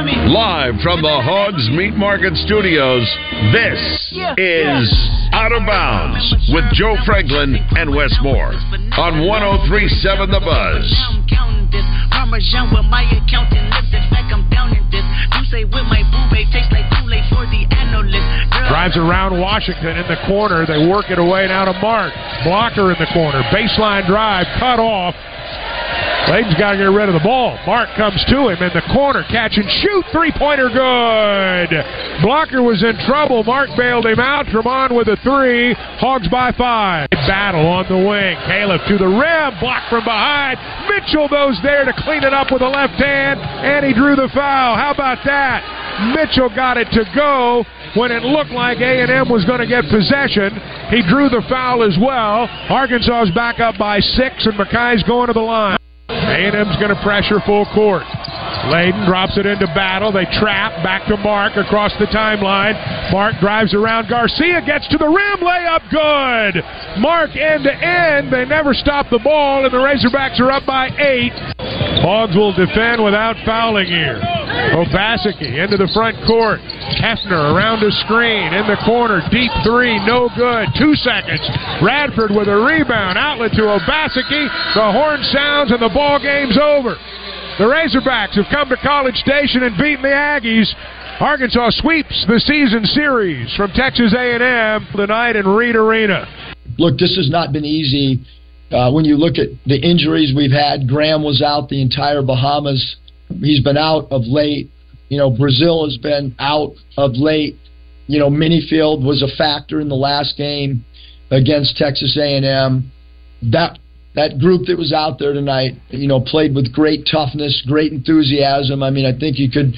Live from the Hogs Meat Market Studios, this is Out of Bounds with Joe Franklin and Wes Moore on 1037 The Buzz. Parmesan with my accountant lips. In fact, I'm down in this. You say with my boo tastes like too late for the analyst. Girl, Drives around Washington in the corner. They work it away now to Mark. Blocker in the corner. Baseline drive. Cut off. Layden's got to get rid of the ball. Mark comes to him in the corner. Catch and shoot. Three pointer good. Blocker was in trouble. Mark bailed him out. Tramon with a three. Hogs by five. Battle on the wing. Caleb to the rim. Blocked from behind. Mitchell goes there to clean it up with a left hand. And he drew the foul. How about that? Mitchell got it to go when it looked like A&M was going to get possession. He drew the foul as well. Arkansas is back up by six, and Makhi's going to the line. A&M's going to pressure full court. Layden drops it into battle. They trap back to Mark across the timeline. Mark drives around Garcia, gets to the rim, layup good. Mark end to end. They never stop the ball, and the Razorbacks are up by eight. Hogs will defend without fouling here. Obaseki into the front court. Hefner around the screen in the corner. Deep three, no good. Two seconds. Radford with a rebound. Outlet to Obaseki. The horn sounds and the ball game's over. The Razorbacks have come to College Station and beaten the Aggies. Arkansas sweeps the season series from Texas A&M tonight in Reed Arena. look, this has not been easy. Uh, when you look at the injuries we've had, Graham was out the entire Bahamas. He's been out of late. You know, Brazile has been out of late. You know, Menifield was a factor in the last game against Texas A&M. That that group that was out there tonight, you know, played with great toughness, great enthusiasm. I mean, I think you could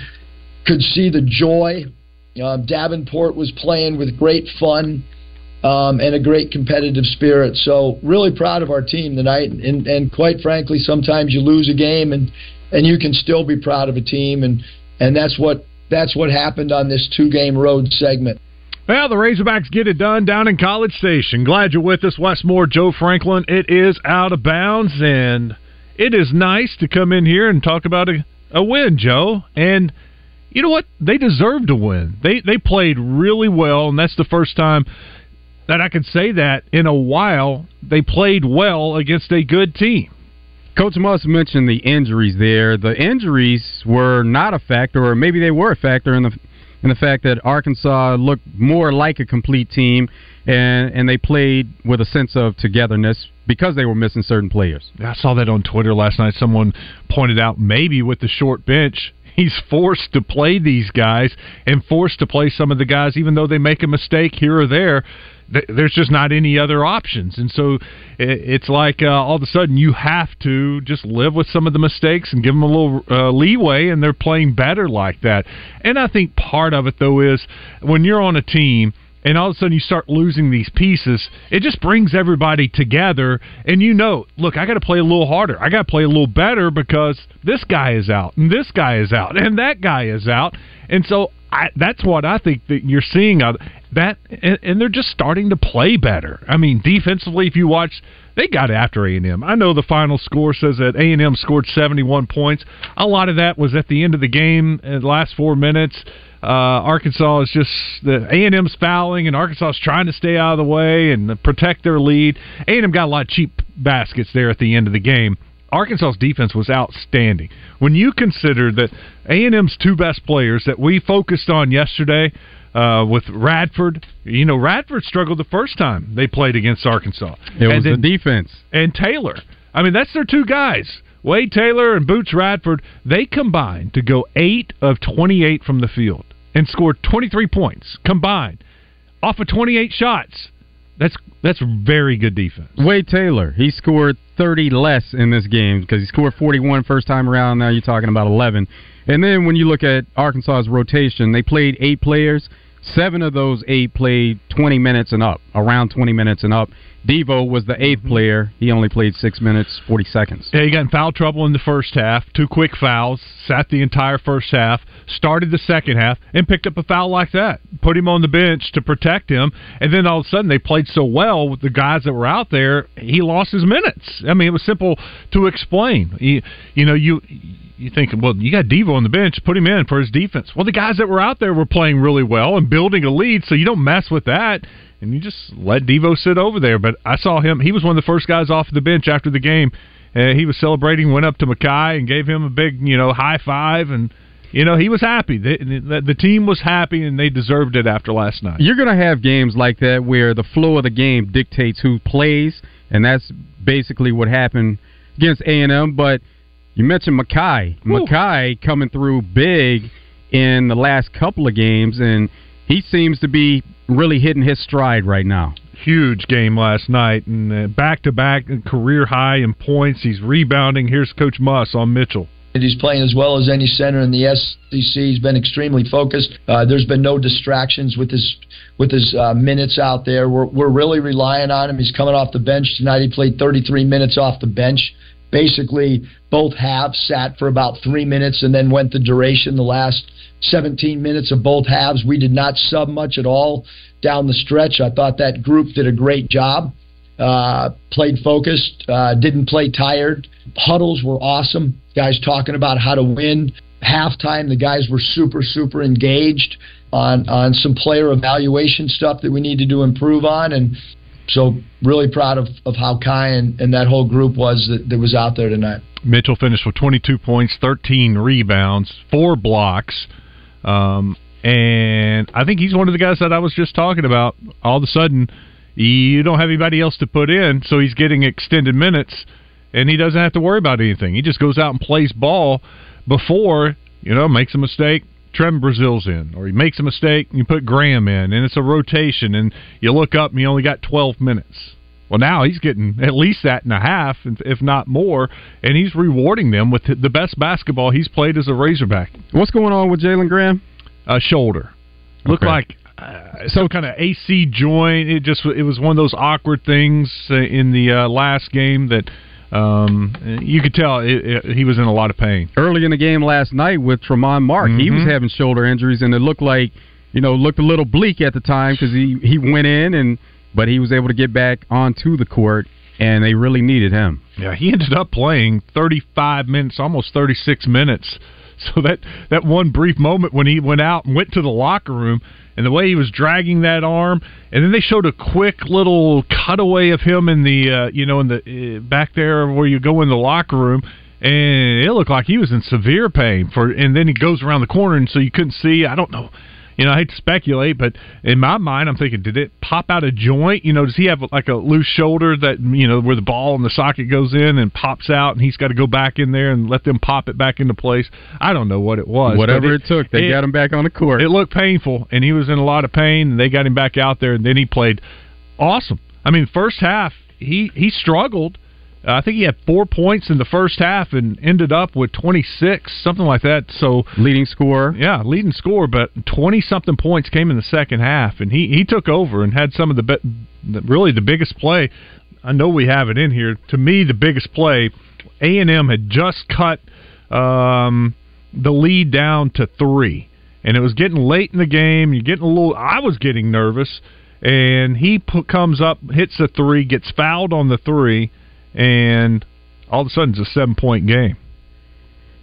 could see the joy. Uh, Davenport was playing with great fun um, and a great competitive spirit. So really proud of our team tonight. And, and quite frankly, sometimes you lose a game and and you can still be proud of a team. And and that's what that's what happened on this two game road segment. Well, the Razorbacks get it done down in College Station. Glad you're with us, Wes Moore, Joe Franklin. It is out of bounds, and it is nice to come in here and talk about a, a win, Joe. And you know what? They deserve to win. They they played really well, and that's the first time that I can say that in a while. They played well against a good team. Coach Muss mentioned the injuries there. The injuries were not a factor, or maybe they were a factor in the in the fact that Arkansas looked more like a complete team, and and they played with a sense of togetherness because they were missing certain players. I saw that on Twitter last night. Someone pointed out maybe with the short bench, he's forced to play these guys and forced to play some of the guys, even though they make a mistake here or there. Th- There's just not any other options, and so it's like uh, all of a sudden you have to just live with some of the mistakes and give them a little uh, leeway, and they're playing better like that. And I think part of it though is when you're on a team and all of a sudden you start losing these pieces, it just brings everybody together. And you know, look, I got to play a little harder. I got to play a little better because this guy is out, and this guy is out, and that guy is out. And so I, that's what I think that you're seeing that, and, and they're just starting to play better. I mean, defensively, if you watch. They got after A and M. I know the final score says that A and M scored 71 points. A lot of that was at the end of the game, in the last four minutes uh, Arkansas is just the A and M's fouling, and Arkansas is trying to stay out of the way and protect their lead. A and M got a lot of cheap baskets there at the end of the game. Arkansas's defense was outstanding. When you consider that A and M's two best players that we focused on yesterday. Uh, with Radford, you know Radford struggled the first time they played against Arkansas. It was And then- the defense. and Taylor. I mean, that's their two guys. Wade Taylor and Boots Radford, they combined to go 8 of 28 from the field and scored 23 points combined off of 28 shots. That's that's very good defense. Wade Taylor, he scored 30 less in this game because he scored 41 first time around. Now you're talking about 11. And then when you look at Arkansas's rotation, they played eight players. Seven of those eight played 20 minutes and up, around 20 minutes and up. Devo was the 8th mm-hmm. player. He only played six minutes, 40 seconds. Yeah, he got in foul trouble in the first half. Two quick fouls. Sat the entire first half. Started the second half and picked up a foul like that. Put him on the bench to protect him. And then all of a sudden they played so well with the guys that were out there. He lost his minutes. I mean, it was simple to explain. You, you know, you you think, well, you got Devo on the bench, put him in for his defense. Well, the guys that were out there were playing really well and building a lead, so you don't mess with that and you just let Devo sit over there. But I saw him; he was one of the first guys off the bench after the game. Uh, he was celebrating, went up to Makhi and gave him a big, you know, high five, and you know he was happy. The, the, the team was happy, and they deserved it after last night. You're going to have games like that where the flow of the game dictates who plays, and that's basically what happened against A and M. But you mentioned Makhi, Makhi coming through big in the last couple of games, and he seems to be really hitting his stride right now. Huge game last night, and back to back career high in points. He's rebounding. Here's Coach Muss on Mitchell. He's playing as well as any center in the SEC. He's been extremely focused. Uh, there's been no distractions with his with his uh, minutes out there. We're we're really relying on him. He's coming off the bench tonight. He played 33 minutes off the bench. Basically, both halves sat for about three minutes and then went the duration. The last 17 minutes of both halves. We did not sub much at all down the stretch. I thought that group did a great job. Uh, played focused, uh, didn't play tired. Huddles were awesome. Guys talking about how to win. Halftime, the guys were super, super engaged on on some player evaluation stuff that we needed to improve on, and so really proud of, of how Kai and, and that whole group was that, that was out there tonight. Mitchell finished with 22 points, 13 rebounds, four blocks. Um, and I think he's one of the guys that I was just talking about. All of a sudden, you don't have anybody else to put in, so he's getting extended minutes, and he doesn't have to worry about anything. He just goes out and plays ball before, you know, makes a mistake, Trevon Brazile's in, or he makes a mistake and you put Graham in, and it's a rotation, and you look up and you only got 12 minutes. Well, now he's getting at least that and a half, if not more, and he's rewarding them with the best basketball he's played as a Razorback. What's going on with Jalen Graham? A shoulder. Looked like uh, some kind of AC joint. It just it was one of those awkward things uh, in the uh, last game that um, you could tell it, it, he was in a lot of pain. Early in the game last night with Tramon Mark, mm-hmm. he was mm-hmm. having shoulder injuries, and it looked like you know looked a little bleak at the time because he he went in and but he was able to get back onto the court, and they really needed him. Yeah, he ended up playing 35 minutes, almost 36 minutes. So that that one brief moment when he went out and went to the locker room, and the way he was dragging that arm, and then they showed a quick little cutaway of him in the uh, you know in the uh, back there where you go in the locker room, and it looked like he was in severe pain for. And then he goes around the corner, and so you couldn't see. I don't know you know, I hate to speculate, but in my mind, I'm thinking, did it pop out a joint? You know, does he have like a loose shoulder that you know where the ball and the socket goes in and pops out, and he's got to go back in there and let them pop it back into place? I don't know what it was. Whatever it, it, took, they it, got him back on the court. It looked painful, and he was in a lot of pain, and they got him back out there, and then he played awesome. I mean, first half he he struggled I think he had four points in the first half and ended up with 26, something like that. So leading score, yeah, leading score. But 20 something points came in the second half, and he he took over and had some of the be- really the biggest play. I know we have it in here. To me, the biggest play, A and M had just cut um, the lead down to three, and it was getting late in the game. You're getting a little. I was getting nervous, and he put, comes up, hits a three, gets fouled on the three and all of a sudden it's a seven point game.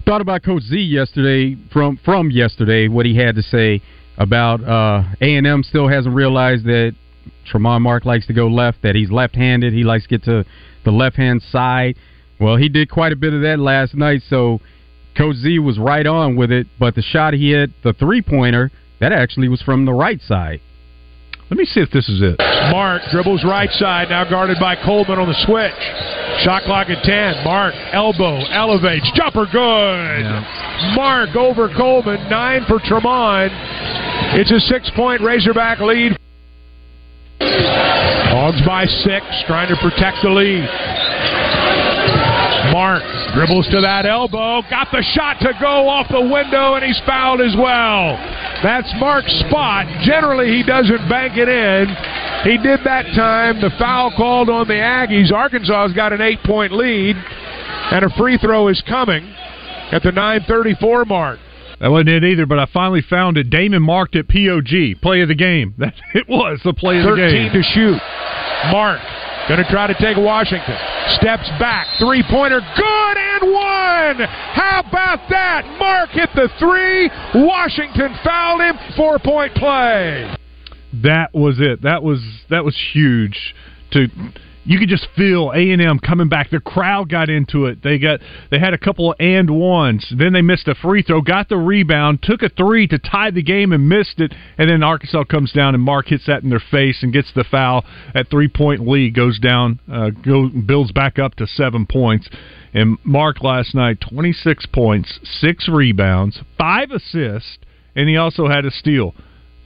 Thought about Coach Z yesterday from from yesterday what he had to say about uh, A and M still hasn't realized that Tramon Mark likes to go left, that he's left handed, he likes to get to the left hand side. Well, he did quite a bit of that last night, so Coach Z was right on with it. But the shot he hit, the three pointer, that actually was from the right side. Let me see if this is it. Mark dribbles right side, now guarded by Coleman on the switch. Shot clock at 10. Mark, elbow, elevates, jumper good. Yeah. Mark over Coleman, nine for Tramon. It's a six point Razorback lead. Hogs by six, trying to protect the lead. Mark Dribbles to that elbow, got the shot to go off the window, and he's fouled as well. That's Mark's spot. Generally, he doesn't bank it in. He did that time. The foul called on the Aggies. Arkansas has got an eight point lead, and a free throw is coming at the 934 mark. That wasn't it either, but I finally found it. Damon marked it POG, play of the game. That it was the play of the game. 13 game. to shoot. Mark going to try to take Washington. Steps back. Three pointer. Good and one. How about that? Mark hit the three. Washington fouled him. Four point play. That was it. That was that was huge. To you could just feel A and M coming back. The crowd got into it. They got they had a couple of and ones. Then they missed a free throw, got the rebound, took a three to tie the game and missed it. And then Arkansas comes down and Mark hits that in their face and gets the foul. At three point lead goes down, uh, go builds back up to seven points. And Mark last night twenty six points, six rebounds, five assists, and he also had a steal.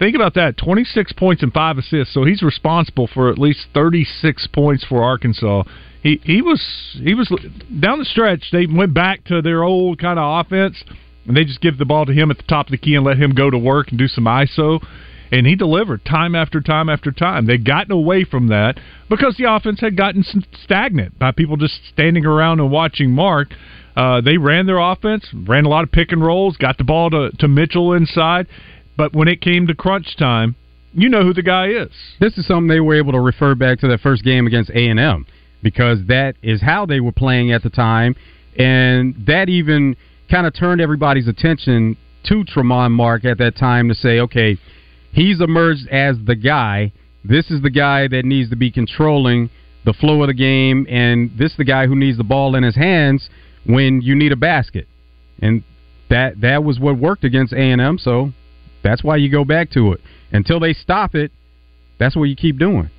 Think about that 26 points and 5 assists. So he's responsible for at least 36 points for Arkansas. He he was he was down the stretch. They went back to their old kind of offense and they just give the ball to him at the top of the key and let him go to work and do some ISO and he delivered time after time after time. They'd gotten away from that because the offense had gotten stagnant by people just standing around and watching Mark. Uh, they ran their offense, ran a lot of pick and rolls, got the ball to, to Mitchell inside, but when it came to crunch time, you know who the guy is. This is something they were able to refer back to that first game against A and M because that is how they were playing at the time, and that even kind of turned everybody's attention to Tramon Mark at that time to say, okay, he's emerged as the guy. This is the guy that needs to be controlling the flow of the game, and this is the guy who needs the ball in his hands when you need a basket. And that that was what worked against A and M. So that's why you go back to it until they stop it. That's what you keep doing.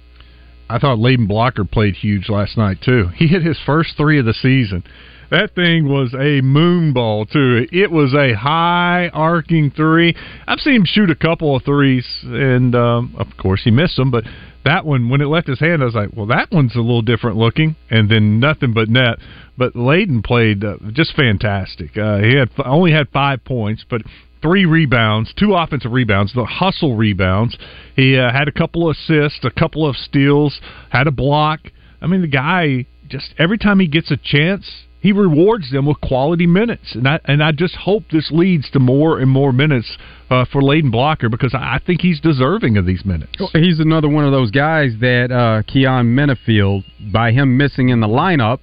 I thought Layden Blocker played huge last night too. He hit his first three of the season. That thing was a moon ball too. It was a high arcing three. I've seen him shoot a couple of threes, and um, of course he missed them. But that one, when it left his hand, I was like, "Well, that one's a little different looking." And then nothing but net. But Layden played uh, just fantastic. Uh, he had only had five points, but three rebounds, two offensive rebounds, the hustle rebounds. He uh, had a couple of assists, a couple of steals, had a block. I mean, the guy just every time he gets a chance, he rewards them with quality minutes, and I and I just hope this leads to more and more minutes uh, for Layden Blocker because I think he's deserving of these minutes. He's another one of those guys that uh, Keyon Menifield, by him missing in the lineup,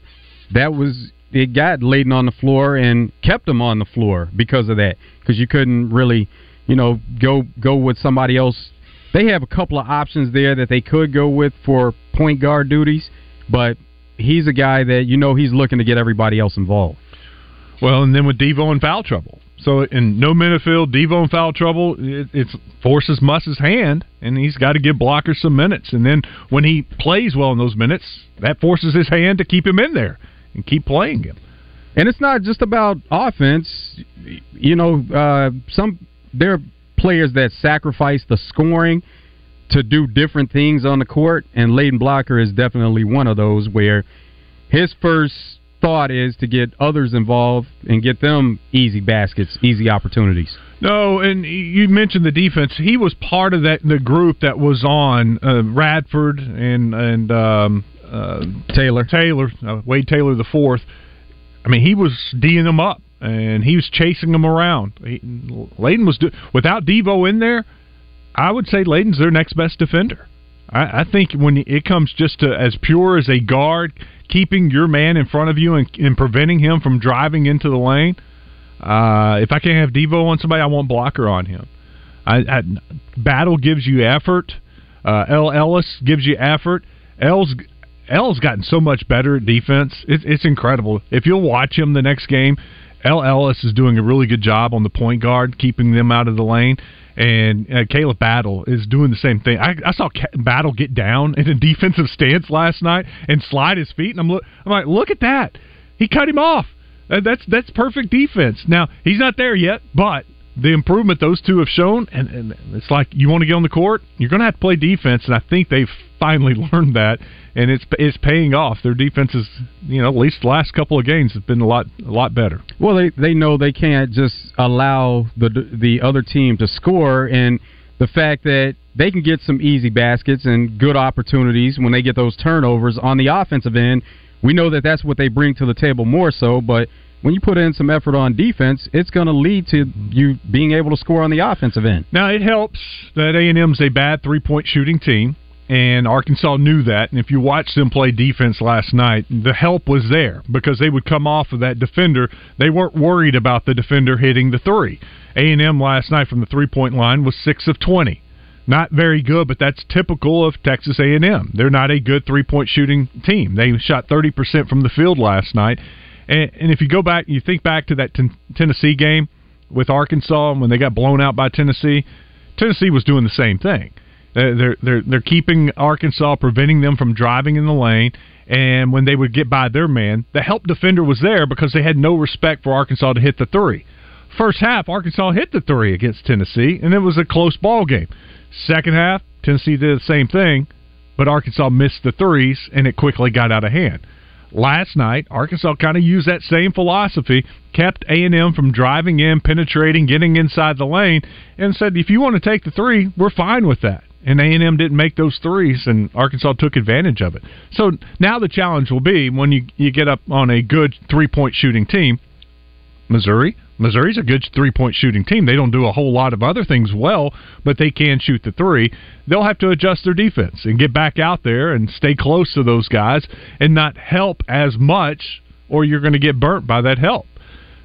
that was it got Layden on the floor and kept him on the floor because of that. Because you couldn't really, you know, go go with somebody else. They have a couple of options there that they could go with for point guard duties, but he's a guy that you know he's looking to get everybody else involved. Well, and then with Devo in foul trouble. So in no Menifield, Devo in foul trouble, it, it's forces Muss's hand, and he's got to give Blocker some minutes. And then when he plays well in those minutes, that forces his hand to keep him in there and keep playing him. And it's not just about offense. You know, uh, some there are players that sacrifice the scoring to do different things on the court, and Layden Blocker is definitely one of those where his first thought is to get others involved and get them easy baskets, easy opportunities. No, and you mentioned the defense. He was part of that the group that was on uh, Radford and and um, uh, Taylor, Taylor, uh, Wade Taylor the fourth. I mean, he was d'ing them up and he was chasing them around. Layden was do, without Devo in there. I would say Layden's their next best defender. I, I think when it comes just to as pure as a guard, keeping your man in front of you and, and preventing him from driving into the lane. Uh, if I can't have Devo on somebody, I want blocker on him. I, I, Battle gives you effort. Uh, El Ellis gives you effort. L's L's gotten so much better at defense. It's, it's incredible. If you'll watch him the next game, L. Ellis is doing a really good job on the point guard, keeping them out of the lane. And uh, Caleb Battle is doing the same thing. I, I saw Battle get down in a defensive stance last night and slide his feet, and I'm, look, I'm like, look at that. He cut him off. That's that's perfect defense. Now he's not there yet, but the improvement those two have shown, and, and it's like you want to get on the court, you're going to have to play defense, and I think they've finally learned that, and it's it's paying off. Their defense is, you know, at least the last couple of games has been a lot a lot better. Well, they they know they can't just allow the the other team to score, and the fact that they can get some easy baskets and good opportunities when they get those turnovers on the offensive end. We know that that's what they bring to the table more so, but when you put in some effort on defense, it's going to lead to you being able to score on the offensive end. Now it helps that A and M's a bad three point shooting team, and Arkansas knew that. And if you watched them play defense last night, the help was there because they would come off of that defender. They weren't worried about the defender hitting the three. A and M last night from the three point line was six of twenty. Not very good, but that's typical of Texas A&M. They're not a good three-point shooting team. They shot 30% from the field last night and, and if you go back, and you think back to that ten, Tennessee game with Arkansas when they got blown out by Tennessee. Tennessee was doing the same thing. They're they're they're keeping Arkansas, preventing them from driving in the lane. And when they would get by their man, the help defender was there because they had no respect for Arkansas to hit the three. First half, Arkansas hit the three against Tennessee, and it was a close ball game. Second half, Tennessee did the same thing, but Arkansas missed the threes, and it quickly got out of hand last night, Arkansas kind of used that same philosophy, kept A&M from driving in, penetrating, getting inside the lane, and said, if you want to take the three, we're fine with that. And A&M didn't make those threes, and Arkansas took advantage of it. So now the challenge will be when you, you get up on a good three-point shooting team, Missouri, Missouri's a good three point shooting team. They don't do a whole lot of other things well, but they can shoot the three. They'll have to adjust their defense and get back out there and stay close to those guys and not help as much, or you're going to get burnt by that help.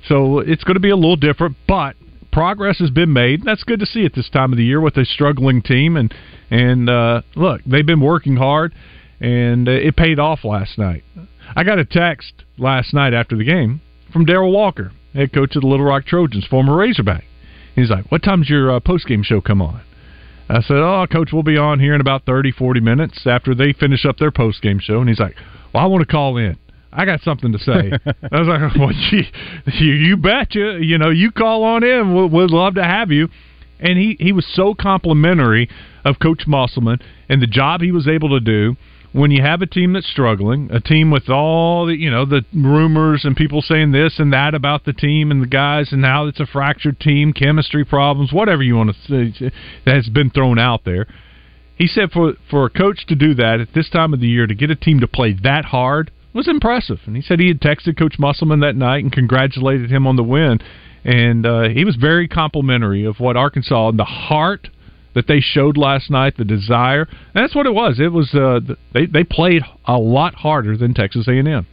So it's going to be a little different, but progress has been made. That's good to see at this time of the year with a struggling team. And and uh, look, they've been working hard, and uh, it paid off last night. I got a text last night after the game from Darrell Walker head coach of the Little Rock Trojans, former Razorback. He's like, "What time's your uh, post game show come on?" I said, "Oh, coach, we'll be on here in about 30, 40 minutes after they finish up their post game show." And he's like, "Well, I want to call in. I got something to say." I was like, "Well, you, you, you betcha. You know, you call on in. We'll, we'd love to have you." And he he was so complimentary of Coach Musselman and the job he was able to do when you have a team that's struggling, a team with all the you know the rumors and people saying this and that about the team and the guys and how it's a fractured team, chemistry problems, whatever you want to say that has been thrown out there. He said for for a coach to do that at this time of the year to get a team to play that hard was impressive. And he said he had texted Coach Musselman that night and congratulated him on the win. And uh, he was very complimentary of what Arkansas and the heart that they showed last night, the desire. And that's what it was. It was uh, they they played a lot harder than Texas A&M.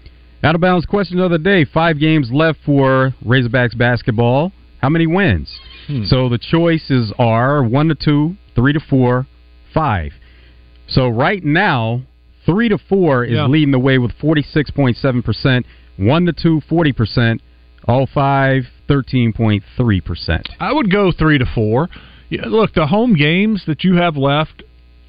Out of bounds question of the day. Five games left for Razorbacks basketball. How many wins? Hmm. So the choices are one to two, three to four, five. So right now, three to four is yeah. leading the way with 46.7%, one to two, 40%, all five, 13.3%. I would go three to four look, the home games that you have left,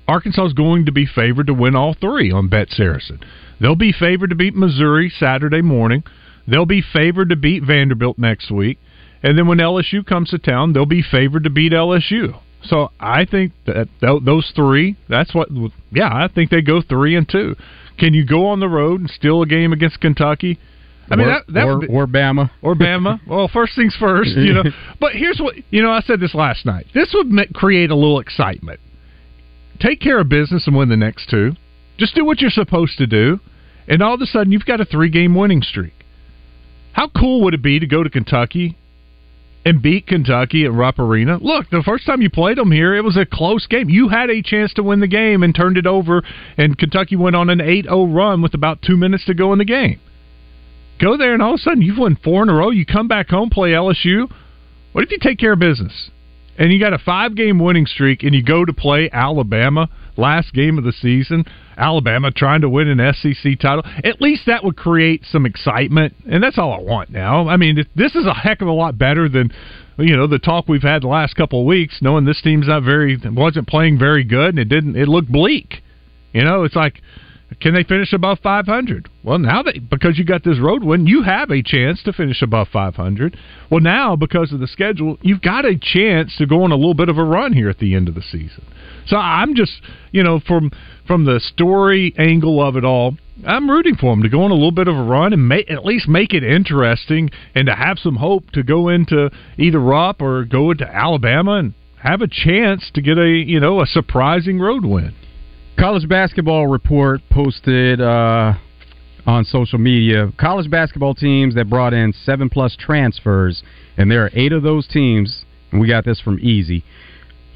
Arkansas is going to be favored to win all three on Bet Saracen. They'll be favored to beat Missouri Saturday morning. They'll be favored to beat Vanderbilt next week. And then when LSU comes to town, they'll be favored to beat LSU. So I think that those three, that's what, yeah, I think they go three and two. Can you go on the road and steal a game against Kentucky? I mean, or, that, that or, or Bama, or Bama. well, first things first, you know. But here's what you know. I said this last night. This would make, create a little excitement. Take care of business and win the next two. Just do what you're supposed to do, and all of a sudden you've got a three-game winning streak. How cool would it be to go to Kentucky and beat Kentucky at Rupp Arena? Look, the first time you played them here, it was a close game. You had a chance to win the game and turned it over, and Kentucky went on an 8-0 run with about two minutes to go in the game. Go there, and all of a sudden you've won four in a row. You come back home, play LSU. What if you take care of business? And you got a five game winning streak, and you go to play Alabama, last game of the season. Alabama trying to win an SEC title. At least that would create some excitement, and that's all I want now. I mean, this is a heck of a lot better than you know the talk we've had the last couple of weeks, knowing this team's not very wasn't playing very good, and it didn't. It looked bleak. You know, it's like Can they finish above 500? Well, now they because you got this road win, you have a chance to finish above 500. Well, now because of the schedule, you've got a chance to go on a little bit of a run here at the end of the season. So I'm just, you know, from from the story angle of it all, I'm rooting for them to go on a little bit of a run and make, at least make it interesting and to have some hope to go into either Rupp or go into Alabama and have a chance to get a you know a surprising road win. College basketball report posted uh, on social media. College basketball teams that brought in seven plus transfers, and there are eight of those teams. And we got this from Easy: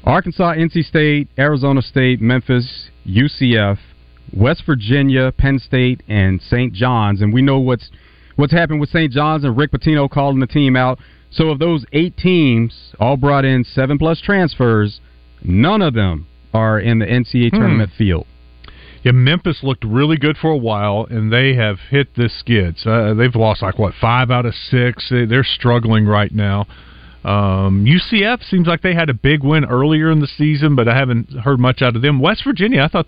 Arkansas, NC State, Arizona State, Memphis, UCF, West Virginia, Penn State, and St. John's. And we know what's what's happened with St. John's and Rick Pitino calling the team out. So of those eight teams, all brought in seven plus transfers, none of them are in the NCAA Hmm. tournament field. Yeah, Memphis looked really good for a while, and they have hit the skids. Uh, they've lost like what five out of six. They- They're struggling right now. Um, UCF seems like they had a big win earlier in the season, but I haven't heard much out of them. West Virginia, I thought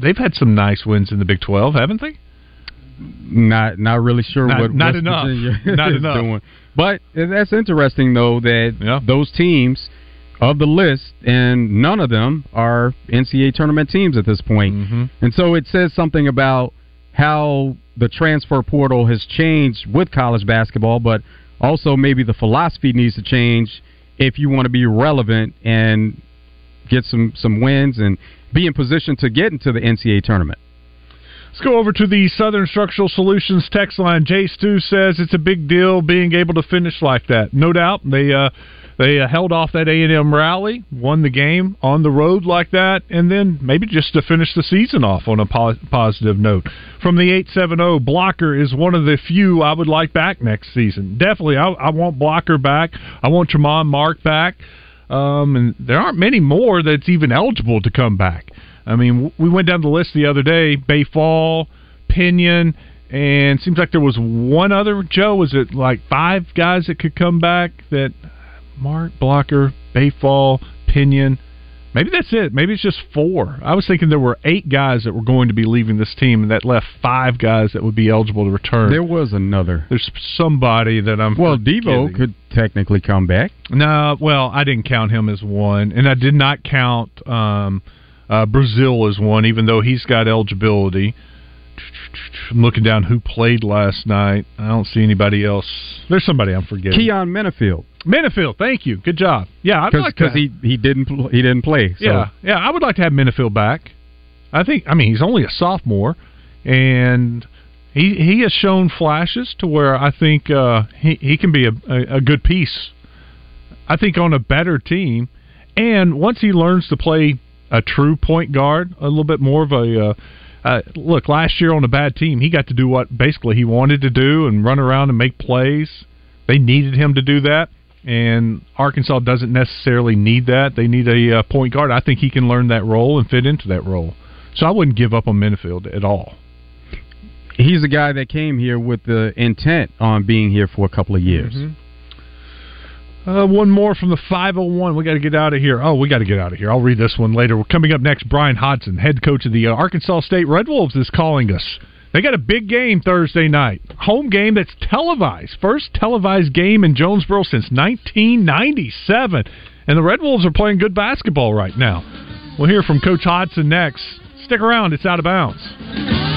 they've had some nice wins in the Big Twelve, haven't they? Not not really sure Not- what not West enough. Virginia Not is enough. doing. But that's interesting though that those teams of the list and none of them are NCAA tournament teams at this point. Mm-hmm. And so it says something about how the transfer portal has changed with college basketball, but also maybe the philosophy needs to change if you want to be relevant and get some some wins and be in position to get into the NCAA tournament. Let's go over to the Southern Structural Solutions text line. Jay Stu says it's a big deal being able to finish like that. No doubt they uh, they uh, held off that A and M rally, won the game on the road like that, and then maybe just to finish the season off on a po- positive note. From the eight seven zero, Blocker is one of the few I would like back next season. Definitely, I, I want Blocker back. I want Tramon Mark back. Um, and there aren't many more that's even eligible to come back. I mean, we went down the list the other day: Baye Fall, Pinion, and seems like there was one other. Joe, was it like five guys that could come back? That Mark Blocker, Baye Fall, Pinion. Maybe that's it. Maybe it's just four. I was thinking there were eight guys that were going to be leaving this team, and that left five guys that would be eligible to return. There was another. There's somebody that I'm. Well, Devo could technically come back. No, well, I didn't count him as one, and I did not count um, uh, Brazile as one, even though he's got eligibility. I'm looking down who played last night. I don't see anybody else. There's somebody I'm forgetting. Keyon Menifield. Menifield, thank you. Good job. Yeah, I'd like because he he didn't he didn't play. So. Yeah, yeah, I would like to have Menifield back. I think. I mean, he's only a sophomore, and he he has shown flashes to where I think uh, he he can be a, a, a good piece. I think on a better team, and once he learns to play a true point guard, a little bit more of a. Uh, uh, look, last year on a bad team, he got to do what basically he wanted to do and run around and make plays. They needed him to do that, and Arkansas doesn't necessarily need that. They need a uh, point guard. I think he can learn that role and fit into that role. So I wouldn't give up on Menifield at all. He's a guy that came here with the intent on being here for a couple of years. Mm-hmm. Uh, one more from the 501. We got to get out of here. Oh, we got to get out of here. I'll read this one later. We're coming up next. Bryan Hodgson, head coach of the uh, Arkansas State Red Wolves, is calling us. They got a big game Thursday night. Home game that's televised. First televised game in Jonesboro since 1997. And the Red Wolves are playing good basketball right now. We'll hear from Coach Hodgson next. Stick around. It's out of bounds.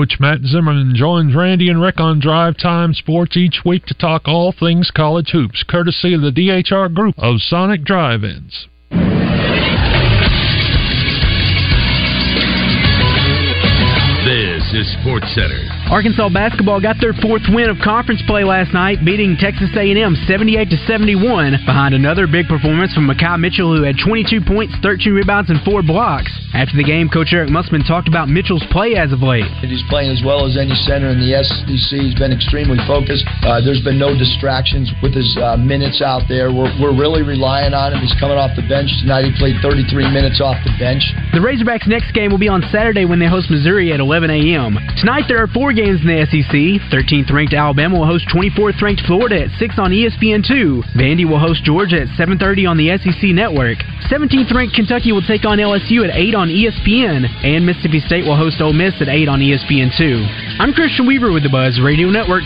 Coach Matt Zimmerman joins Randy and Rick on Drive Time Sports each week to talk all things college hoops, courtesy of the DHR Group of Sonic Drive-Ins. This is Sports Center. Arkansas basketball got their fourth win of conference play last night, beating Texas A&M 78 to 71. Behind another big performance from Makhi Mitchell, who had 22 points, 13 rebounds, and four blocks. After the game, Coach Eric Musselman talked about Mitchell's play as of late. He's playing as well as any center in the SEC. He's been extremely focused. Uh, there's been no distractions with his uh, minutes out there. We're, we're really relying on him. He's coming off the bench tonight. He played 33 minutes off the bench. The Razorbacks' next game will be on Saturday when they host Missouri at 11 a.m. Tonight, there are four games in the SEC. 13th ranked Alabama will host 24th ranked Florida at 6 on ESPN2. Vandy will host Georgia at 7:30 on the SEC network. 17th ranked Kentucky will take on LSU at 8 on ESPN, and Mississippi State will host Ole Miss at 8 on ESPN2. I'm Christian Weaver with the Buzz Radio Network.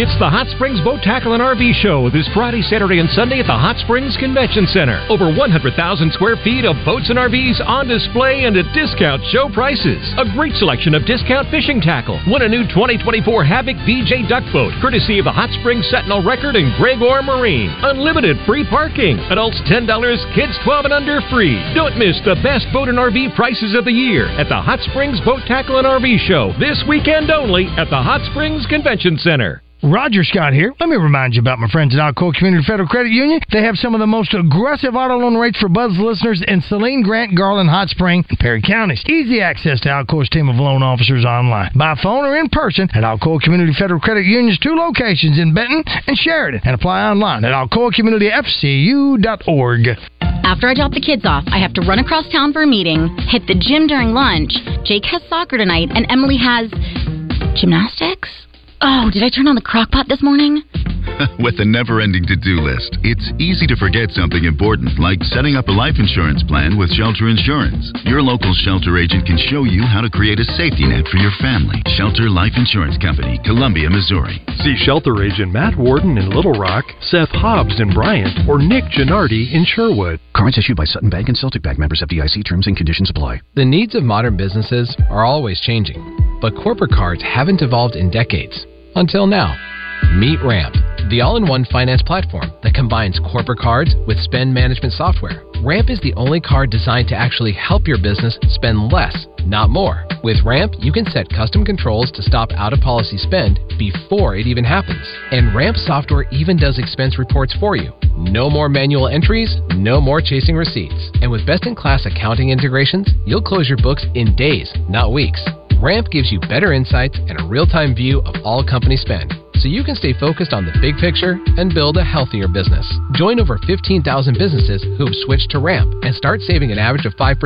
It's the Hot Springs Boat Tackle and RV Show this Friday, Saturday, and Sunday at the Hot Springs Convention Center. Over 100,000 square feet of boats and RVs on display and at discount show prices. A great selection of discount fishing tackle. Win a new 2024 Havoc VJ duck boat, courtesy of the Hot Springs Sentinel Record and Gregor Marine. Unlimited free parking. Adults $10, kids 12 and under free. Don't miss the best boat and RV prices of the year at the Hot Springs Boat Tackle and RV Show this weekend only at the Hot Springs Convention Center. Roger Scott here. Let me remind you about my friends at Alcoa Community Federal Credit Union. They have some of the most aggressive auto loan rates for Buzz listeners in Saline, Grant, Garland, Hot Spring, and Perry counties. Easy access to Alcoa's team of loan officers online, by phone or in person at Alcoa Community Federal Credit Union's two locations in Benton and Sheridan, and apply online at alcoacommunityfcu.org. After I drop the kids off, I have to run across town for a meeting, hit the gym during lunch. Jake has soccer tonight, and Emily has gymnastics. Oh, did I turn on the crock pot this morning? With a never ending to do list, it's easy to forget something important like setting up a life insurance plan with Shelter Insurance. Your local shelter agent can show you how to create a safety net for your family. Shelter Life Insurance Company, Columbia, Missouri. See shelter agent Matt Warden in Little Rock, Seth Hobbs in Bryant, or Nick Gennardi in Sherwood. Cards issued by Sutton Bank and Celtic Bank members of FDIC terms and conditions apply. The needs of modern businesses are always changing, but corporate cards haven't evolved in decades. Until now. Meet Ramp, the all in one finance platform that combines corporate cards with spend management software. Ramp is the only card designed to actually help your business spend less, not more. With Ramp, you can set custom controls to stop out of policy spend before it even happens. And Ramp software even does expense reports for you. No more manual entries, no more chasing receipts. And with best in class accounting integrations, you'll close your books in days, not weeks. Ramp gives you better insights and a real time view of all company spend, so you can stay focused on the big picture and build a healthier business. Join over 15,000 businesses who have switched to Ramp and start saving an average of 5%.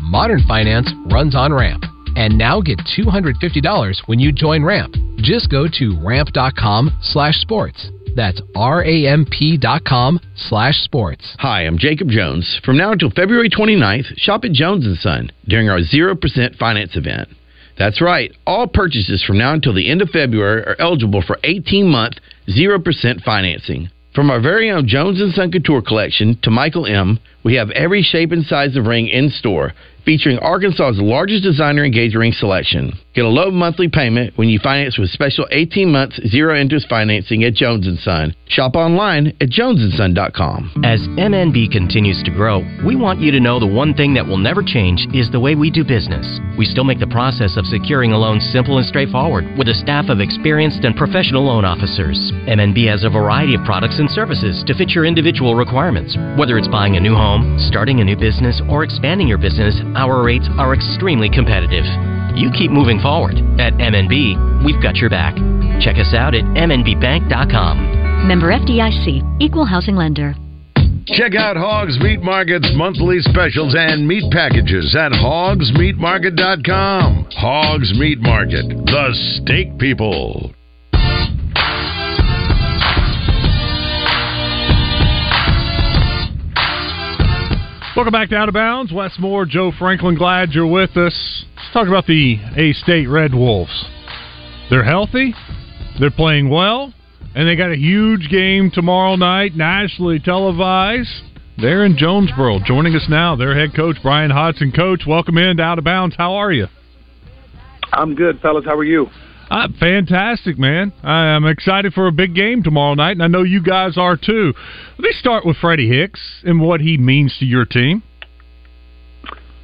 Modern finance runs on Ramp. And now get $250 when you join Ramp. Just go to ramp.com slash sports. That's R-A-M-P dot com slash sports. Hi, I'm Jacob Jones. From now until February 29th, shop at Jones & Son during our 0% finance event. That's right. All purchases from now until the end of February are eligible for 18 month 0% financing. From our very own Jones & Son Couture collection to Michael M, we have every shape and size of ring in store, featuring Arkansas's largest designer engagement ring selection. Get a low monthly payment when you finance with special 18 months zero interest financing at Jones & Son. Shop online at jonesandson.com. As MNB continues to grow, we want you to know the one thing that will never change is the way we do business. We still make the process of securing a loan simple and straightforward with a staff of experienced and professional loan officers. MNB has a variety of products and services to fit your individual requirements. Whether it's buying a new home, starting a new business, or expanding your business, our rates are extremely competitive. You keep moving forward. At MNB, we've got your back. Check us out at MNBBank.com. Member FDIC, Equal Housing Lender. Check out Hogs Meat Market's monthly specials and meat packages at hogsmeatmarket.com. Hogs Meat Market, the steak people. Welcome back to Out of Bounds. Wes Moore, Joe Franklin, glad you're with us. Let's talk about the A State Red Wolves. They're healthy, they're playing well, and they got a huge game tomorrow night, nationally televised. They're in Jonesboro. Joining us now, their head coach, Bryan Hodgson. Coach, welcome in to Out of Bounds. How are you? I'm good, fellas. How are you? Uh, fantastic, man. I'm excited for a big game tomorrow night, and I know you guys are too. Let me start with Freddie Hicks and what he means to your team.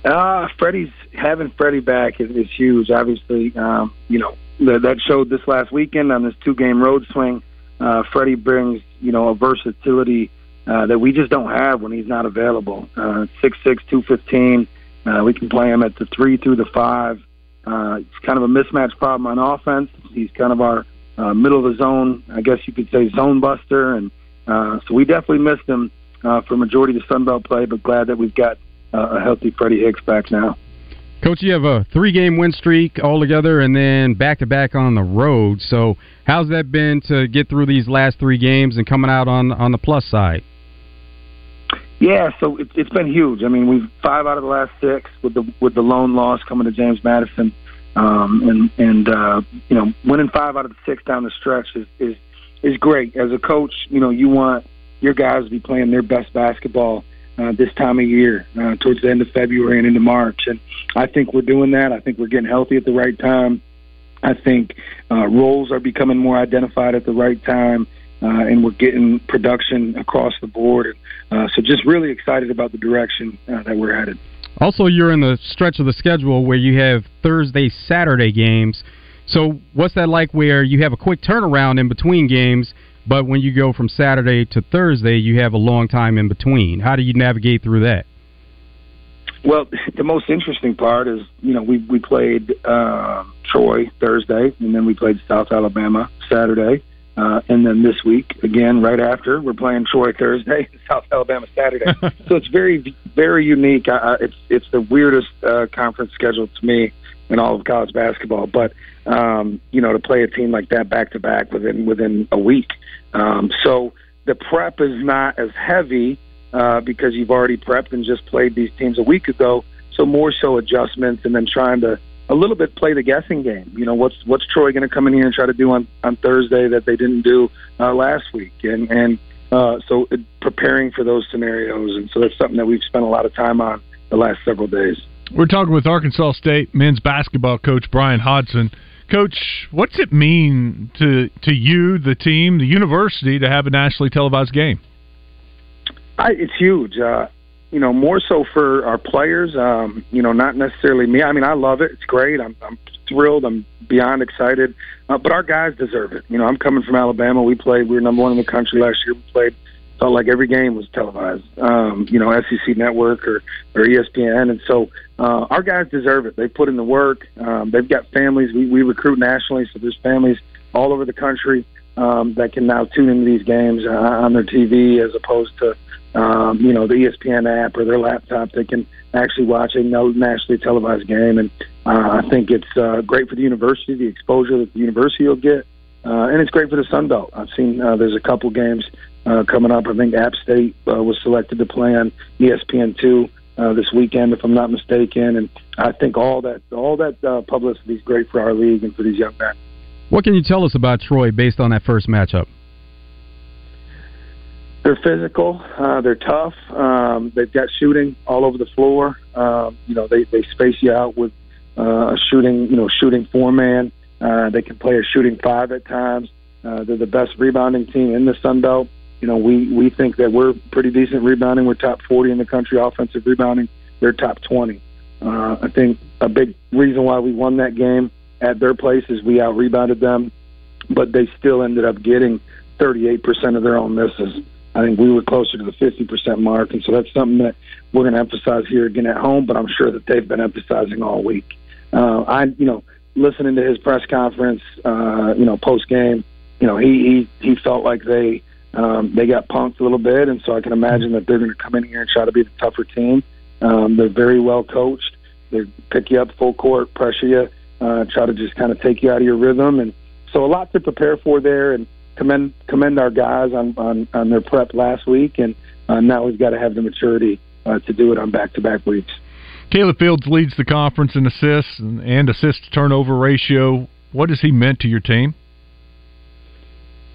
Uh, Freddie's having Freddie back is, is huge. Obviously, um, you know that, that showed this last weekend on this two-game road swing. Uh, Freddie brings you know a versatility uh, that we just don't have when he's not available. Uh, six two fifteen. Uh, we can play him at the three through the five. Uh, it's kind of a mismatch problem on offense. He's kind of our uh, middle of the zone, I guess you could say, zone buster, and uh, so we definitely missed him uh, for majority of the Sun Belt play. But glad that we've got uh, a healthy Freddie Hicks back now. Coach, you have a three game win streak altogether and then back to back on the road. So, how's that been to get through these last three games and coming out on on the plus side? Yeah, so it, it's been huge. I mean, we've five out of the last six with the with the lone loss coming to James Madison, um, and and uh, you know winning five out of the six down the stretch is is is great. As a coach, you know you want your guys to be playing their best basketball uh, this time of year, uh, towards the end of February and into March. And I think we're doing that. I think we're getting healthy at the right time. I think uh, roles are becoming more identified at the right time, uh, and we're getting production across the board. Uh, so just really excited about the direction uh, that we're headed. Also, you're in the stretch of the schedule where you have Thursday, Saturday games. So, what's that like where you have a quick turnaround in between games but when you go from Saturday to Thursday, you have a long time in between. How do you navigate through that? Well, the most interesting part is, you know, we we played uh, Troy Thursday, and then we played South Alabama Saturday, uh, and then this week again, right after, we're playing Troy Thursday, and South Alabama Saturday. so it's very very unique. I, it's it's the weirdest uh, conference schedule to me in all of college basketball. But um, you know, to play a team like that back to back within within a week um, so the prep is not as heavy uh, because you've already prepped and just played these teams a week ago. So more so adjustments and then trying to a little bit play the guessing game. You know, what's what's Troy going to come in here and try to do on on Thursday that they didn't do uh, last week, and and uh, so it, preparing for those scenarios, and so that's something that we've spent a lot of time on the last several days. We're talking with Arkansas State men's basketball coach Bryan Hodgson. Coach, what's it mean to to you, the team, the university, to have a nationally televised game? I, it's huge. Uh, you know, more so for our players. Um, you know, not necessarily me. I mean, I love it. It's great. I'm, I'm thrilled. I'm beyond excited. Uh, but our guys deserve it. You know, I'm coming from Alabama. We played. We were number one in the country last year. We played felt like every game was televised. Um, you know, SEC Network or or ESPN, and so uh, our guys deserve it. They put in the work. Um, they've got families. We, we recruit nationally, so there's families all over the country um, that can now tune into these games uh, on their TV as opposed to um, you know the ESPN app or their laptop. They can actually watch a nationally televised game, and uh, I think it's uh, great for the university, the exposure that the university will get. Uh, and it's great for the Sun Belt. I've seen uh, there's a couple games uh, coming up. I think App State uh, was selected to play on ESPN two uh, this weekend, if I'm not mistaken. And I think all that all that uh, publicity is great for our league and for these young men. What can you tell us about Troy based on that first matchup? They're physical. Uh, they're tough. Um, they've got shooting all over the floor. Um, you know, they they space you out with uh, a shooting, you know, shooting four man. Uh, they can play a shooting five at times. Uh, they're the best rebounding team in the Sun Belt you know, we we think that we're pretty decent rebounding. We're top 40 in the country offensive rebounding. They're top 20. Uh, I think a big reason why we won that game at their places. we out rebounded them, but they still ended up getting 38% of their own misses. I think we were closer to the 50% mark, and so that's something that we're going to emphasize here again at home. But I'm sure that they've been emphasizing all week. Uh, I, you know, listening to his press conference, uh, you know, post game, you know, he he he felt like they um, they got punked a little bit, and so I can imagine that they're going to come in here and try to be the tougher team. Um, they're very well coached. They pick you up full court, pressure you, uh, try to just kind of take you out of your rhythm, and so a lot to prepare for there. And commend commend our guys on on, on their prep last week, and uh, now we've got to have the maturity uh, to do it on back to back weeks. Caleb Fields leads the conference in assists and, and assist turnover ratio. What has he meant to your team?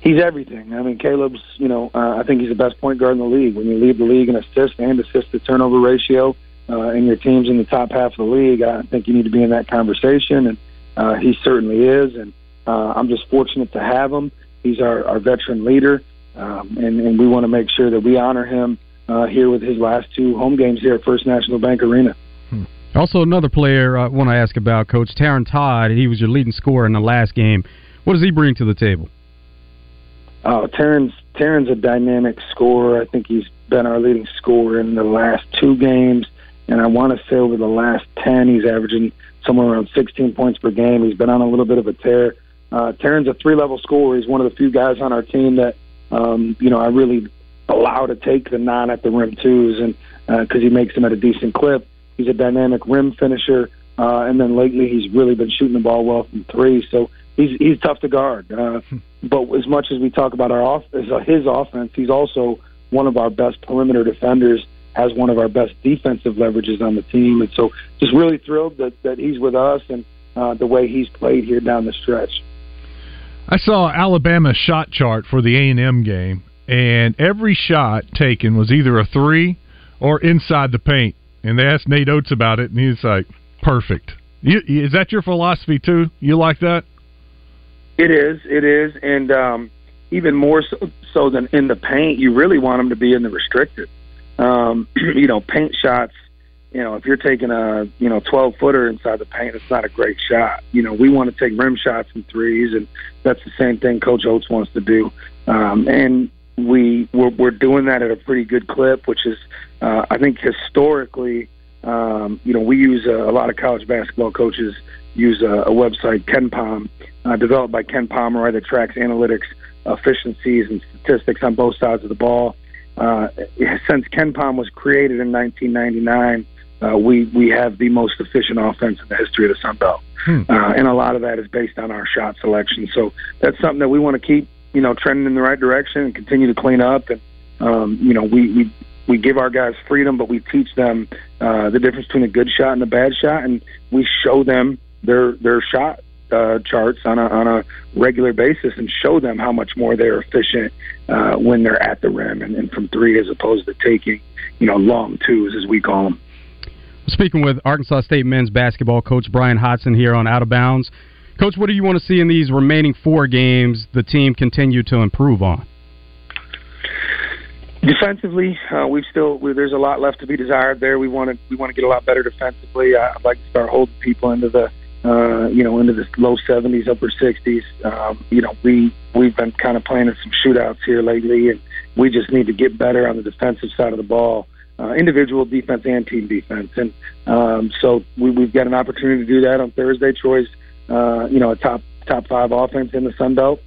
he's everything. I mean, Caleb's, you know, uh, I think he's the best point guard in the league. When you lead the league in assist and assist to turnover ratio, uh, and your team's in the top half of the league, I think you need to be in that conversation, and uh, he certainly is. And uh, I'm just fortunate to have him. He's our, our veteran leader, um, and, and we want to make sure that we honor him uh, here with his last two home games here at First National Bank Arena. Hmm. Also, another player I want to ask about, Coach Taryn Todd. He was your leading scorer in the last game. What does he bring to the table? Oh, Taryn's Taryn's a dynamic scorer. I think he's been our leading scorer in the last two games, and I want to say over the last ten, he's averaging somewhere around 16 points per game. He's been on a little bit of a tear. Uh, Taryn's a three-level scorer. He's one of the few guys on our team that um, you know I really allow to take the non at the rim twos, and because uh, he makes them at a decent clip. He's a dynamic rim finisher. uh, and then lately he's really been shooting the ball well from three. So he's he's tough to guard. Uh, but as much as we talk about our off uh, his offense, he's also one of our best perimeter defenders. Has one of our best defensive leverages on the team, and so just really thrilled that that he's with us and uh, the way he's played here down the stretch. I saw Alabama's shot chart for the A and M game, and every shot taken was either a three or inside the paint. And they asked Nate Oats about it, and he's like, "Perfect." You, is that your philosophy too? You like that? It is, it is, and um, even more so, so than in the paint, you really want them to be in the restricted. Um, you know, paint shots. You know, if you're taking a you know 12 footer inside the paint, it's not a great shot. You know, we want to take rim shots and threes, and that's the same thing Coach Oats wants to do. Um, and we we're, we're doing that at a pretty good clip, which is uh, I think historically. Um, you know, we use a, a lot of college basketball coaches use a, a website, KenPom, uh, developed by Ken Pomeroy that tracks analytics, efficiencies, and statistics on both sides of the ball. Uh, since KenPom was created in 1999, uh, we we have the most efficient offense in the history of the Sun Belt, hmm. uh, and a lot of that is based on our shot selection. So that's something that we want to keep, you know, trending in the right direction and continue to clean up. And um, you know, we we we give our guys freedom, but we teach them uh, the difference between a good shot and a bad shot, and we show them their their shot uh, charts on a on a regular basis and show them how much more they're efficient uh, when they're at the rim and, and from three as opposed to taking you know long twos as we call them. Speaking with Arkansas State men's basketball coach Bryan Hodgson here on Out of Bounds. Coach, what do you want to see in these remaining four games the team continue to improve on? Defensively, uh, we've still we, there's a lot left to be desired there. We want to we want to get a lot better defensively. I, I'd like to start holding people into the uh, you know into the low 70s, upper 60s. Um, you know we we've been kind of playing in some shootouts here lately, and we just need to get better on the defensive side of the ball, uh, individual defense and team defense. And um, so we, we've got an opportunity to do that on Thursday. Troy's uh, you know a top top five offense in the Sun Belt,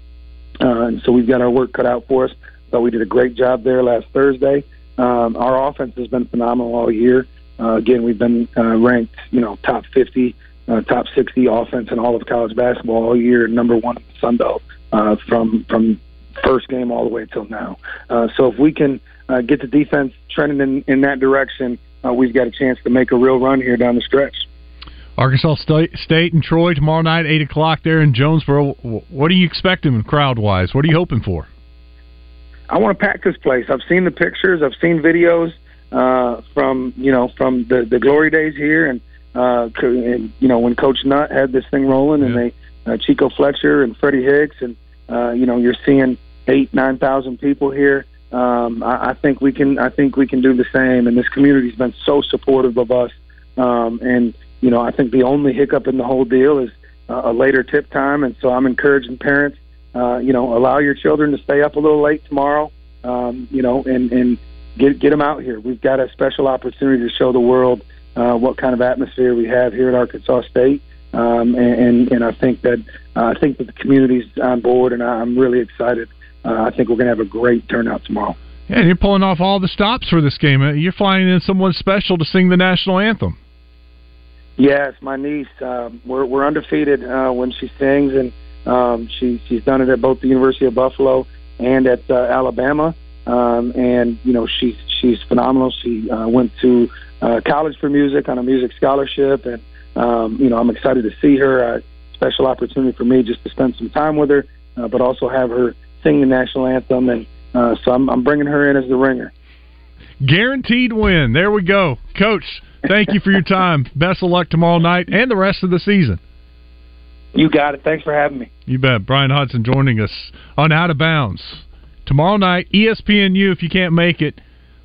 uh, and so we've got our work cut out for us. But we did a great job there last Thursday. Um, our offense has been phenomenal all year. Uh, again, we've been uh, ranked, you know, top 50, uh, top 60 offense in all of college basketball all year, number one in the Sun Belt uh, from from first game all the way till now. Uh, so if we can uh, get the defense trending in, in that direction, uh, we've got a chance to make a real run here down the stretch. Arkansas State, State and Troy tomorrow night, eight o'clock there in Jonesboro. What are you expecting crowd wise? What are you hoping for? I want to pack this place. I've seen the pictures. I've seen videos uh, from you know from the the glory days here, and, uh, and you know when Coach Nutt had this thing rolling, and they uh, Chico Fletcher and Freddie Hicks, and uh, you know you're seeing eight nine thousand people here. Um, I, I think we can. I think we can do the same. And this community's been so supportive of us. Um, and you know I think the only hiccup in the whole deal is uh, a later tip time. And so I'm encouraging parents uh, you know, allow your children to stay up a little late tomorrow, um, you know, and, and get, get them out here. We've got a special opportunity to show the world uh, what kind of atmosphere we have here at Arkansas State. Um, and, and I think that uh, I think that the community's on board, and I'm really excited. Uh, I think we're going to have a great turnout tomorrow. Yeah, and you're pulling off all the stops for this game. You're flying in someone special to sing the national anthem. Yes, my niece. Um, we're we're undefeated uh, when she sings, and um, she she's done it at both the University of Buffalo and at uh, Alabama, um, and you know she's she's phenomenal. She uh, went to uh, college for music on a music scholarship, and um, you know I'm excited to see her. A special opportunity for me just to spend some time with her, uh, but also have her sing the national anthem, and uh, so I'm, I'm bringing her in as the ringer. Guaranteed win. There we go, Coach. Thank you for your time. Best of luck tomorrow night and the rest of the season. You got it. Thanks for having me. You bet. Bryan Hodgson joining us on Out of Bounds. Tomorrow night, ESPNU, if you can't make it.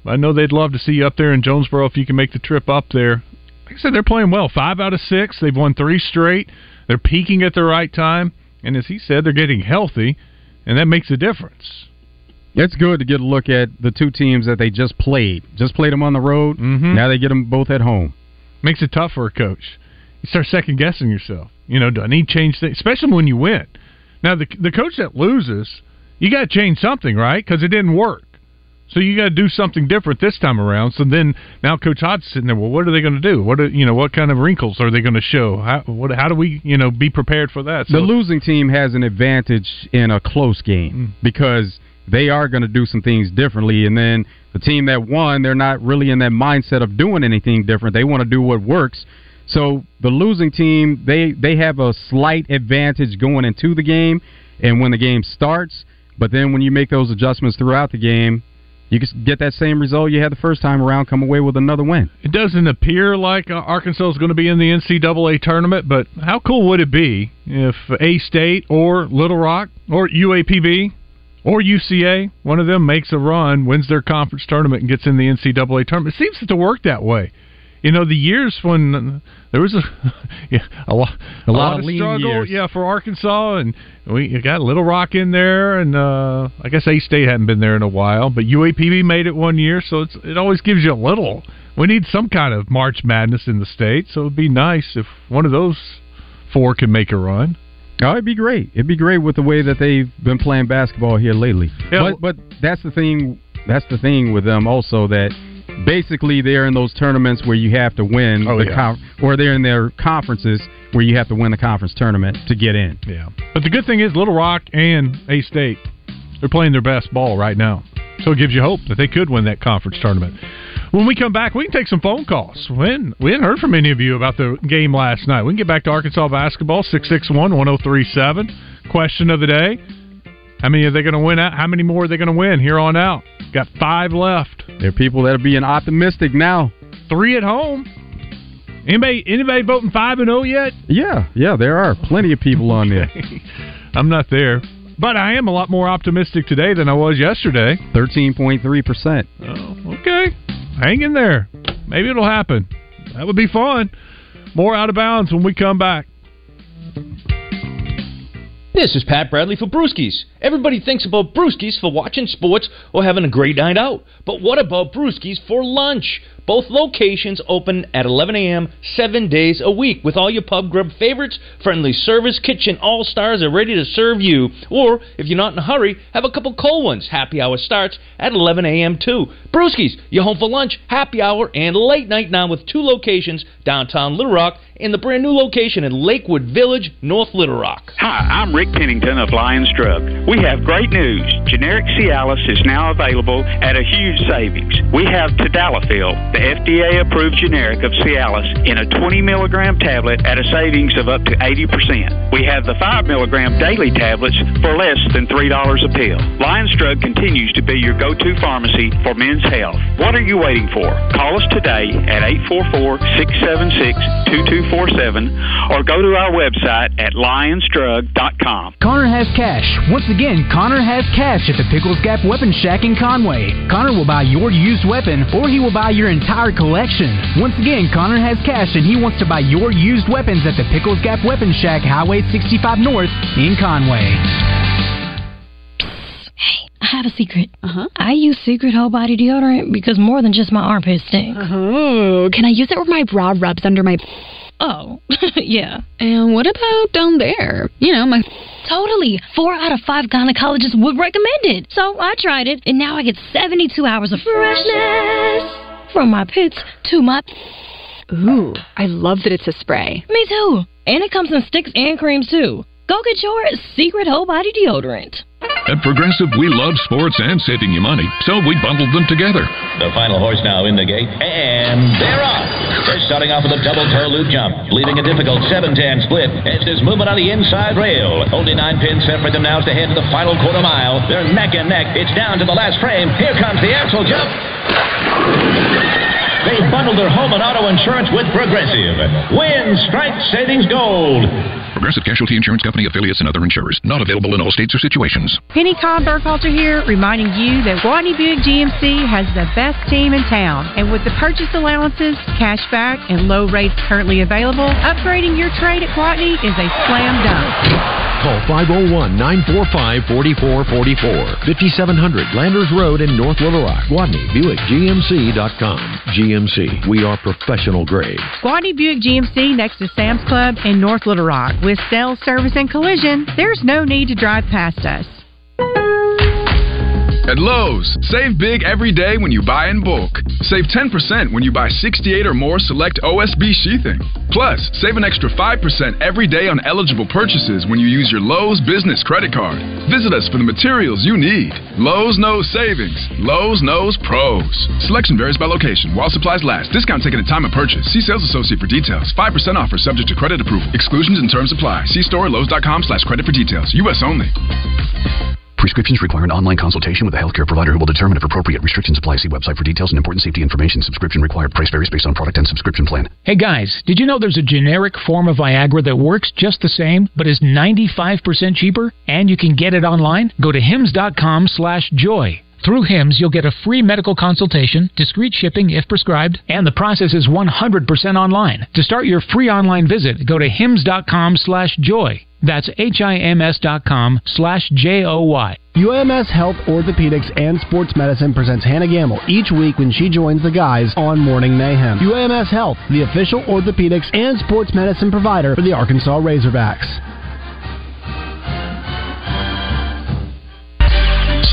I know they'd love to see you up there in Jonesboro if you can make the trip up there. Like I said, they're playing well. Five out of six. They've won three straight. They're peaking at the right time. And as he said, they're getting healthy, and that makes a difference. It's good to get a look at the two teams that they just played. Just played them on the road. Mm-hmm. Now they get them both at home. Makes it tough for a coach. You start second guessing yourself. You know, do I need to change things? Especially when you win. Now, the the coach that loses, you got to change something, right? Because it didn't work. So you got to do something different this time around. So then now Coach Hott's sitting there. Well, what are they going to do? What are, you know? What kind of wrinkles are they going to show? How what, how do we you know be prepared for that? the losing team has an advantage in a close game mm. because they are going to do some things differently, and then the team that won, they're not really in that mindset of doing anything different. They want to do what works. So the losing team, they they have a slight advantage going into the game, and when the game starts. But then when you make those adjustments throughout the game, you can get that same result you had the first time around, come away with another win. It doesn't appear like uh, Arkansas is going to be in the NCAA tournament, but how cool would it be if A State or Little Rock or UAPB or UCA, one of them makes a run, wins their conference tournament, and gets in the NCAA tournament? It seems to work that way. You know, the years when there was a yeah, a, lot, a, lot of struggle, years. yeah, for Arkansas, and we you got Little Rock in there, and uh, I guess A State hadn't been there in a while, but UAPB made it one year, so it's it always gives you a little. We need some kind of March Madness in the state, so it'd be nice if one of those four could make a run. Oh, it'd be great. It'd be great with the way that they've been playing basketball here lately. Yeah, but but that's the thing. That's the thing with them also that basically they're in those tournaments where you have to win Oh, the yeah. con- or they're in their conferences where you have to win the conference tournament to get in. Yeah. But the good thing is Little Rock and A State, they're playing their best ball right now. So it gives you hope that they could win that conference tournament. When we come back, we can take some phone calls. We hadn't, we hadn't heard from any of you about the game last night. We can get back to Arkansas basketball, 661 1037. Question of the day How many are they going to win out? How many more are they going to win here on out? Got five left. There are people that are being optimistic now. Three at home. Anybody anybody voting five and zero yet? Yeah, yeah, there are plenty of people on there. I'm not there, but I am a lot more optimistic today than I was yesterday. Thirteen point three percent. Oh, okay. Hang in there. Maybe it'll happen. That would be fun. More out of bounds when we come back. This is Pat Bradley for Brewskis. Everybody thinks about Brewskis for watching sports or having a great night out. But what about Brewskis for lunch? Both locations open at 11 a.m. seven days a week with all your pub grub favorites. Friendly service, kitchen all stars are ready to serve you. Or if you're not in a hurry, have a couple cold ones. Happy hour starts at 11 a.m. too. Brewskis, you're home for lunch, happy hour, and late night now with two locations downtown Little Rock and the brand new location in Lakewood Village, North Little Rock. Hi, I'm Rick Pennington of Lions Drug. We have great news. Generic Cialis is now available at a huge savings. We have Tadalafil, the FDA approved generic of Cialis, in a 20 milligram tablet at a savings of up to 80%. We have the 5 milligram daily tablets for less than $3 a pill. Lions Drug continues to be your go to pharmacy for men's health. What are you waiting for? Call us today at 844 676 2247 or go to our website at lionsdrug.com. Connor has cash. Once again, Connor has cash at the Pickles Gap Weapon Shack in Conway. Connor will buy your used weapon or he will buy your entire collection. Once again, Connor has cash and he wants to buy your used weapons at the Pickles Gap Weapon Shack, Highway 65 North in Conway. Hey, I have a secret. Uh-huh. I use Secret Whole Body Deodorant because more than just my armpits stink. Oh, can I use it where my bra rubs under my. Oh, yeah. And what about down there? You know, my. Totally. Four out of five gynecologists would recommend it. So I tried it, and now I get 72 hours of freshness from my pits to my. Ooh, I love that it's a spray. Me too. And it comes in sticks and creams too. Go get your Secret Whole Body Deodorant. At Progressive, we love sports and saving you money, so we bundled them together. The final horse now in the gate, and they're off. They're starting off with a double toe loop jump, leaving a difficult 7-10 split. As there's movement on the inside rail. Only nine pins separate them now as they head to the final quarter mile. They're neck and neck. It's down to the last frame. Here comes the axle jump. They bundled their home and auto insurance with Progressive. Win, strike, savings, gold. Progressive Casualty Insurance Company affiliates and other insurers. Not available in all states or situations. Penny Con Burkhalter here, reminding you that Gwatney Buick GMC has the best team in town. And with the purchase allowances, cash back, and low rates currently available, upgrading your trade at Gwatney is a slam dunk. Call 501 945 4444. 5700 Landers Road in North Little Rock. Gwatney, BuickGMC.com. GMC, we are professional grade. Gwatney Buick GMC next to Sam's Club in North Little Rock. With sales, service, and collision, there's no need to drive past us. At Lowe's, save big every day when you buy in bulk. Save 10% when you buy 68 or more select OSB sheathing. Plus, save an extra 5% every day on eligible purchases when you use your Lowe's business credit card. Visit us for the materials you need. Lowe's knows savings. Lowe's knows pros. Selection varies by location. While supplies last. Discount taken at time of purchase. See sales associate for details. 5% offer subject to credit approval. Exclusions and terms apply. See store lowes.com slash credit for details. U.S. only. Prescriptions require an online consultation with a healthcare provider who will determine if appropriate restrictions apply. See website for details and important safety information. Subscription required. Price varies based on product and subscription plan. Hey guys, did you know there's a generic form of Viagra that works just the same, but is 95% cheaper? And you can get it online? Go to hims.com slash joy. Through HIMS, you'll get a free medical consultation, discreet shipping if prescribed, and the process is 100% online. To start your free online visit, go to hims.com slash joy. That's H-I-M-S dot com slash J-O-Y. UAMS Health Orthopedics and Sports Medicine presents Hannah Gamble each week when she joins the guys on Morning Mayhem. UAMS Health, the official orthopedics and sports medicine provider for the Arkansas Razorbacks.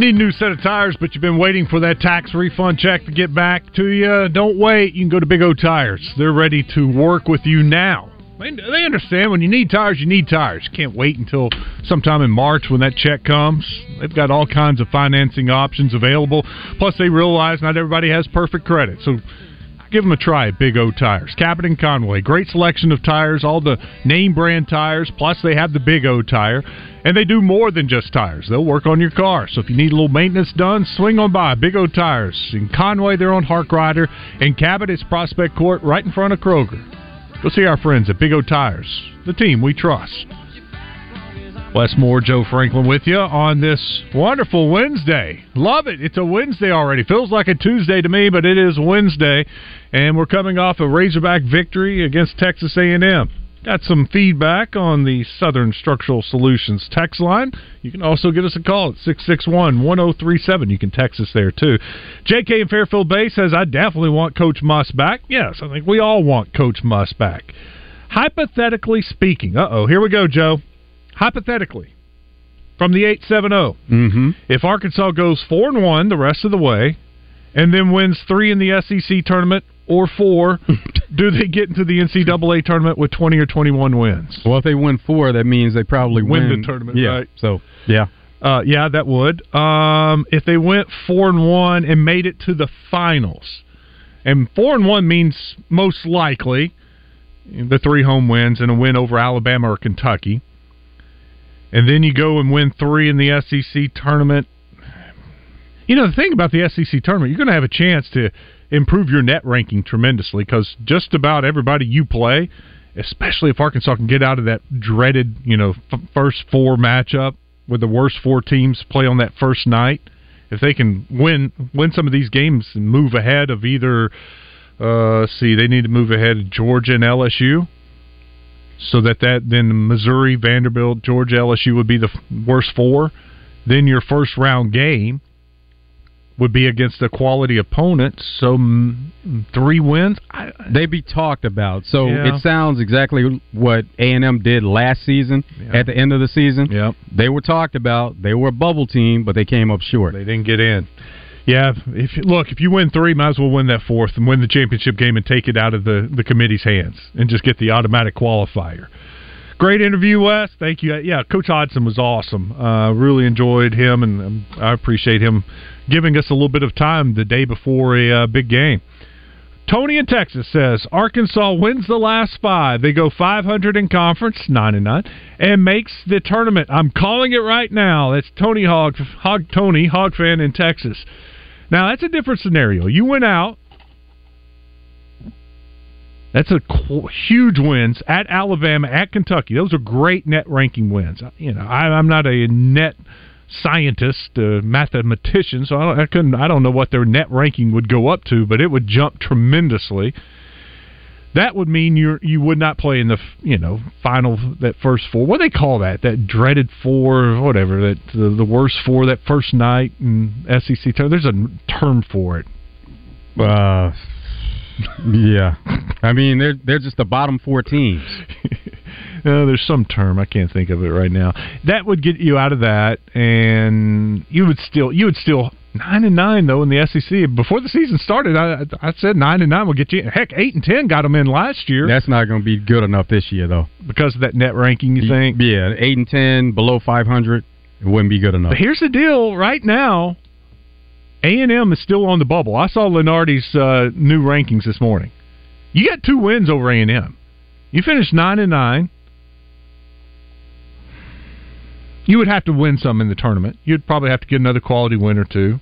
Need a new set of tires, but you've been waiting for that tax refund check to get back to you, don't wait. You can go to Big O Tires. They're ready to work with you now. They understand when you need tires, you need tires. You can't wait until sometime in March when that check comes. They've got all kinds of financing options available. Plus, they realize not everybody has perfect credit. So give them a try at Big O Tires. Cabot and Conway. Great selection of tires, all the name brand tires, plus they have the Big O tire. And they do more than just tires. They'll work on your car. So if you need a little maintenance done, swing on by Big O Tires. In Conway, they're on Harkrider. In Cabot, it's Prospect Court right in front of Kroger. Go see our friends at Big O Tires, the team we trust. Wes Moore, Joe Franklin with you on this wonderful Wednesday. Love it. It's a Wednesday already. Feels like a Tuesday to me, but it is Wednesday, and we're coming off a Razorback victory against Texas A&M. Got some feedback on the Southern Structural Solutions text line. You can also give us a call at 661 1037. You can text us there too. JK in Fairfield Bay says, I definitely want Coach Muss back. Yes, I think we all want Coach Muss back. Hypothetically speaking, uh oh, here we go, Joe. Hypothetically, from the 870, Mm-hmm. if Arkansas goes 4 and 1 the rest of the way, and then wins three in the SEC tournament or four, do they get into the NCAA tournament with 20 or 21 wins? Well, if they win four, that means they probably Win win, the tournament, yeah. right. So, yeah. Uh, yeah, that would. Um, if they went four and one and made it to the finals, and four and one means most likely the three home wins and a win over Alabama or Kentucky, and then you go and win three in the SEC tournament. You know the thing about the SEC tournament, you're going to have a chance to improve your net ranking tremendously because just about everybody you play, especially if Arkansas can get out of that dreaded, you know, f- first four matchup with the worst four teams play on that first night, if they can win win some of these games and move ahead of either, uh, see, they need to move ahead of Georgia and LSU, so that that then Missouri, Vanderbilt, Georgia, LSU would be the f- worst four. Then your first round game would be against a quality opponent. So three wins. I, they be talked about. So Yeah. it sounds exactly what A and M did last season. At the end of the season, yep. they were talked about. They were a bubble team, but they came up short. They didn't get in. Yeah, if look, if you win three, might as well win that fourth and win the championship game and take it out of the the committee's hands and just get the automatic qualifier. Great interview, Wes. Thank you. Yeah, Coach Hodgson was awesome. Uh, really enjoyed him, and um, I appreciate him giving us a little bit of time the day before a uh, big game. Tony in Texas says Arkansas wins the last five. They go 500 in conference, nine and nine, and makes the tournament. I'm calling it right now. That's Tony Hog, Hog Tony Hog fan in Texas. Now that's a different scenario. You went out. That's a huge wins at Alabama, at Kentucky. Those are great net ranking wins. You know, I, I'm not a net scientist, uh, mathematician, so I, I couldn't. I don't know what their net ranking would go up to, but it would jump tremendously. That would mean you you would not play in the you know final that first four. What do they call that? That dreaded four, whatever. That the, the worst four that first night in SEC. There's a term for it. Uh, yeah. I mean, they're they're just the bottom four teams. Uh, there's some term I can't think of it right now. That would get you out of that, and you would still you would still nine and nine though in the SEC before the season started. I I said nine and nine will get you. Heck, eight and ten got them in last year. That's not going to be good enough this year though, because of that net ranking. You think? Yeah, eight and ten below five hundred, it wouldn't be good enough. But here's the deal: right now, A and M is still on the bubble. I saw Lunardi's uh, new rankings this morning. You got two wins over A and M. You finished nine and nine. You would have to win some in the tournament. You'd probably have to get another quality win or two.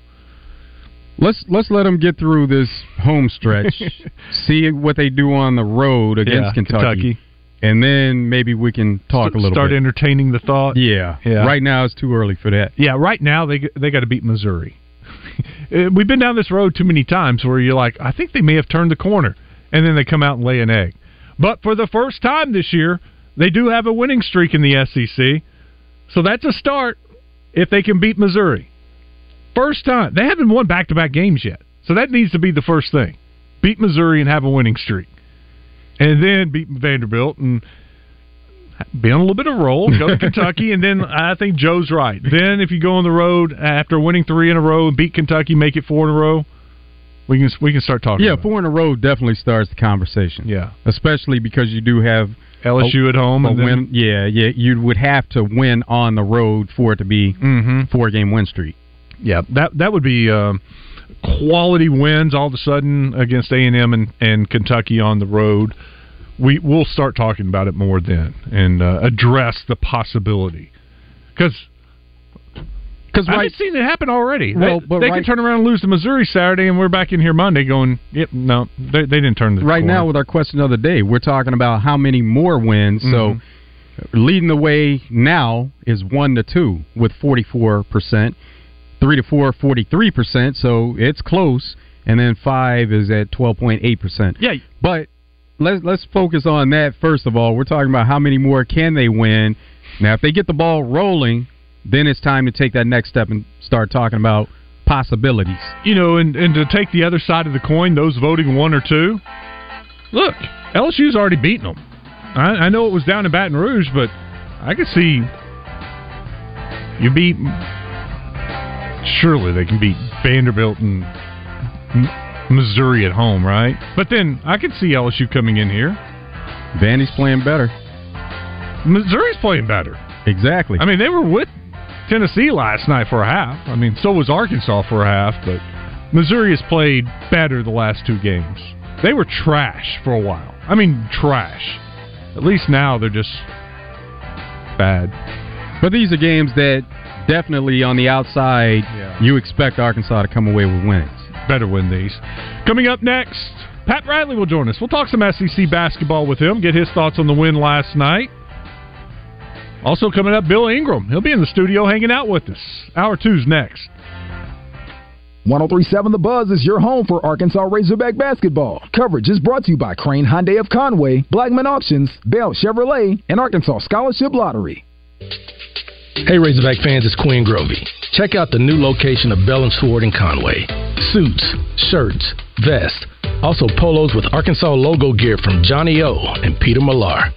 Let's let's let them get through this home stretch. see what they do on the road against Yeah, Kentucky, Kentucky. and then maybe we can talk a little Start bit. entertaining the thought. yeah, Yeah. Right now it's too early for that. Yeah, right now they they got to beat Missouri. Uh, We've been down this road too many times where you're like, I think they may have turned the corner, and then they come out and lay an egg. But for the first time this year, they do have a winning streak in the SEC, so that's a start if they can beat Missouri. First time they haven't won back to back games yet, so that needs to be the first thing: beat Missouri and have a winning streak, and then beat Vanderbilt and be on a little bit of a roll, go to Kentucky, and then I think Joe's right. Then if you go on the road after winning three in a row and beat Kentucky, make it four in a row, we can we can start talking. Yeah, four in a row definitely starts the conversation. Yeah, especially because you do have LSU at home a and then- win. Yeah, yeah, you would have to win on the road for it to be Mm-hmm. four game win streak. Yeah, that that would be um, quality wins all of a sudden against A and M and and Kentucky on the road. We we'll start talking about it more then and uh, address the possibility because. Because I've seen it happen already. Well, they but they right- can turn around and lose to Missouri Saturday, and we're back in here Monday going, "Yep, no, they, they didn't turn the right corner. now with our question of the day, we're talking about how many more wins. Mhm. So leading the way now is one to two with forty four percent, three to four 43 percent. So it's close, and then five is at twelve point eight percent. Yeah, but let's let's focus on that first of all. We're talking about how many more can they win. Now, if they get the ball rolling, then it's time to take that next step and start talking about possibilities. you know, and, and to take the other side of the coin, those voting one or two, look, LSU's already beaten them. I, I know it was down in Baton Rouge, but I could see you beat. Surely they can beat Vanderbilt and Missouri at home, right? But then I could see LSU coming in here. Vandy's playing better. Missouri's playing better. Exactly. I mean, they were with Tennessee last night for a half. I mean, so was Arkansas for a half, but Missouri has played better the last two games. They were trash for a while. I mean, trash. At least now they're just bad. But these are games that definitely on the outside you expect Arkansas to come away with wins. Better win these. Coming up next, Pat Bradley will join us. We'll talk some SEC basketball with him, get his thoughts on the win last night. Also coming up, Bill Ingram. He'll be in the studio hanging out with us. Hour two's next. 1037 The Buzz is your home for Arkansas Razorback basketball. Coverage is brought to you by Crain Hyundai of Conway, Blackman Auctions, Bell Chevrolet, and Arkansas Scholarship Lottery. Hey Razorback fans, it's Quinn Grovey. Check out the new location of Bell and Sword in Conway. Suits, shirts, vests, also polos with Arkansas logo gear from Johnny O and Peter Millar.